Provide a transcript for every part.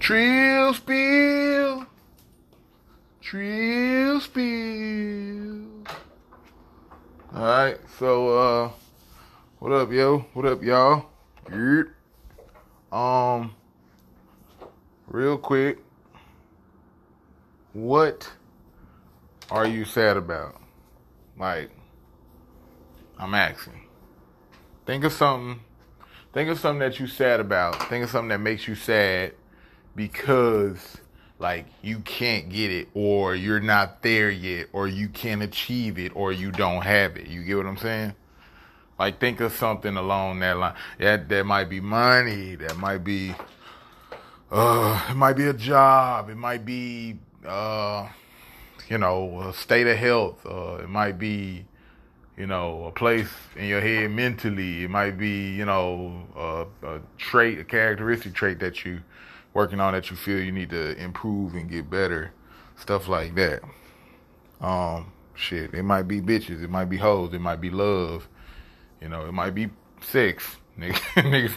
Trill spill. Trill spill. Alright, so uh what up yo? What up y'all? Yep. Um real quick. What are you sad about? Like I'm asking. Think of something think of something that you sad about. Think of something that makes you sad because like you can't get it or you're not there yet or you can't achieve it or you don't have it. You get what I'm saying? Like think of something along that line. That that might be money, that might be uh it might be a job, it might be uh you know, a state of health, uh it might be you know, a place in your head mentally. It might be, you know, a, a trait, a characteristic trait that you working on that you feel you need to improve and get better, stuff like that. Um, shit, it might be bitches, it might be hoes, it might be love, you know, it might be sex, niggas,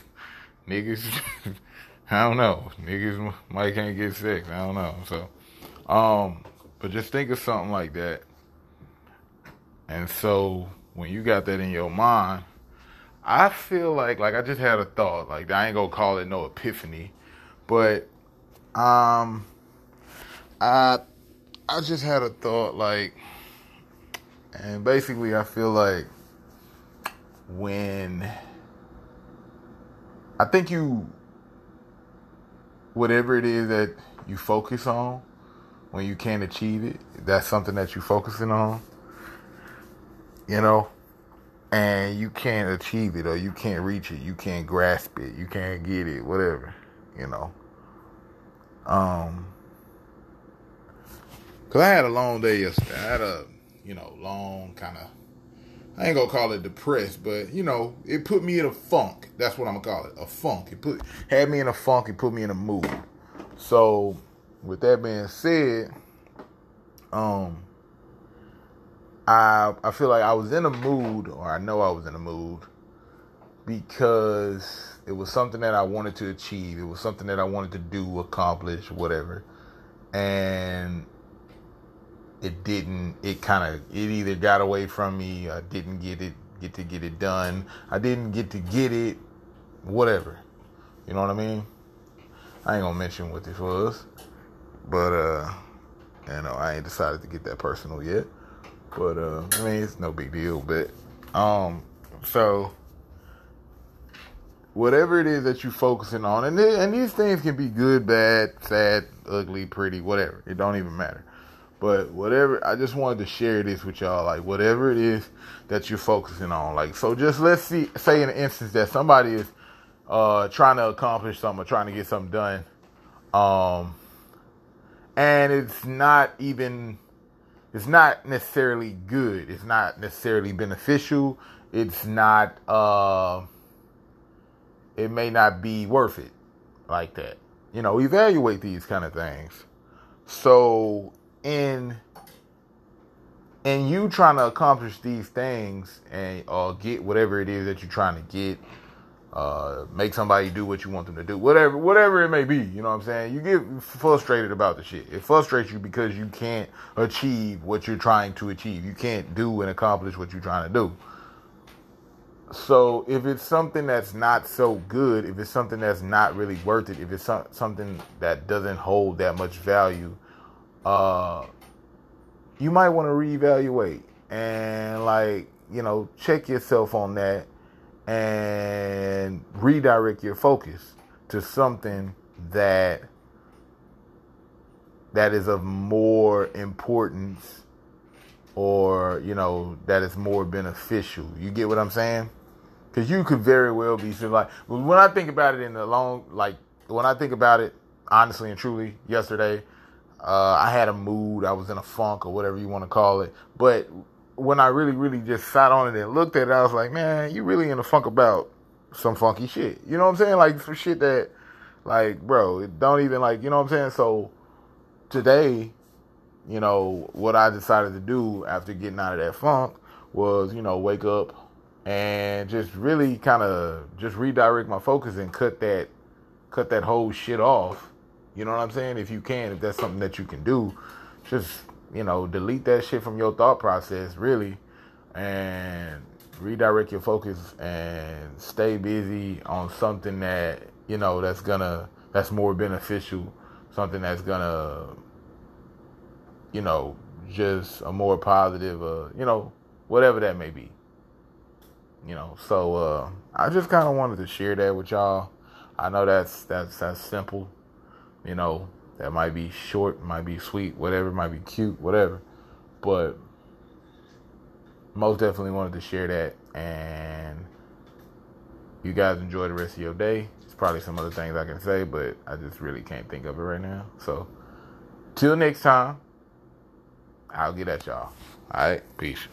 niggas, I don't know, niggas might can't get sex, I don't know, so, um, but just think of something like that, and so when you got that in your mind, I feel like like I just had a thought, like I ain't gonna call it no epiphany, but um I I just had a thought like and basically I feel like when I think you whatever it is that you focus on when you can't achieve it, that's something that you're focusing on. You know? And you can't achieve it or you can't reach it, you can't grasp it, you can't get it, whatever, you know. Um, cause I had a long day yesterday. I had a, you know, long kind of. I ain't gonna call it depressed, but you know, it put me in a funk. That's what I'm gonna call it, a funk. It put had me in a funk. It put me in a mood. So, with that being said, um, I I feel like I was in a mood, or I know I was in a mood, because it was something that I wanted to achieve. It was something that I wanted to do, accomplish, whatever. And it didn't it kind of it either got away from me, I didn't get it get to get it done. I didn't get to get it whatever. You know what I mean? I ain't to mention what this was. But uh you know, I ain't decided to get that personal yet. But uh I mean, it's no big deal, but um so whatever it is that you're focusing on, and and these things can be good, bad, sad, ugly, pretty, whatever. It don't even matter. But whatever, I just wanted to share this with y'all. Like whatever it is that you're focusing on, like so. Just let's see, say in an instance that somebody is uh trying to accomplish something or trying to get something done, um, and it's not even, it's not necessarily good. It's not necessarily beneficial. It's not uh it may not be worth it like that. You know, evaluate these kind of things. So in in you trying to accomplish these things and uh, get whatever it is that you're trying to get, uh, make somebody do what you want them to do, whatever whatever it may be. You know what I'm saying? You get frustrated about the shit. It frustrates you because you can't achieve what you're trying to achieve. You can't do and accomplish what you're trying to do. So if it's something that's not so good, if it's something that's not really worth it, if it's something that doesn't hold that much value, uh, you might want to reevaluate and like you know check yourself on that and redirect your focus to something that that is of more importance or you know that is more beneficial. You get what i'm saying because you could very well be so like when I think about it in the long like when I think about it honestly and truly yesterday, uh, I had a mood, I was in a funk or whatever you want to call it. But when I really, really just sat on it and looked at it, I was like, man, you really in a funk about some funky shit. You know what I'm saying? Like some shit that, like, bro, it don't even like, you know what I'm saying? So today, you know, what I decided to do after getting out of that funk was, you know, wake up, and just really kind of just redirect my focus and cut that cut that whole shit off You know what I'm saying? If you can, if that's something that you can do, just you know, delete that shit from your thought process, really, and redirect your focus and stay busy on something that you know that's gonna that's more beneficial, something that's gonna you know just a more positive, uh, you know, whatever that may be. You know, so uh, I just kind of wanted to share that with y'all. I know that's that's that's simple. You know, that might be short, might be sweet, whatever, might be cute, whatever. But most definitely wanted to share that and you guys enjoy the rest of your day. It's probably some other things I can say, but I just really can't think of it right now. So till next time, I'll get at y'all. All right, peace.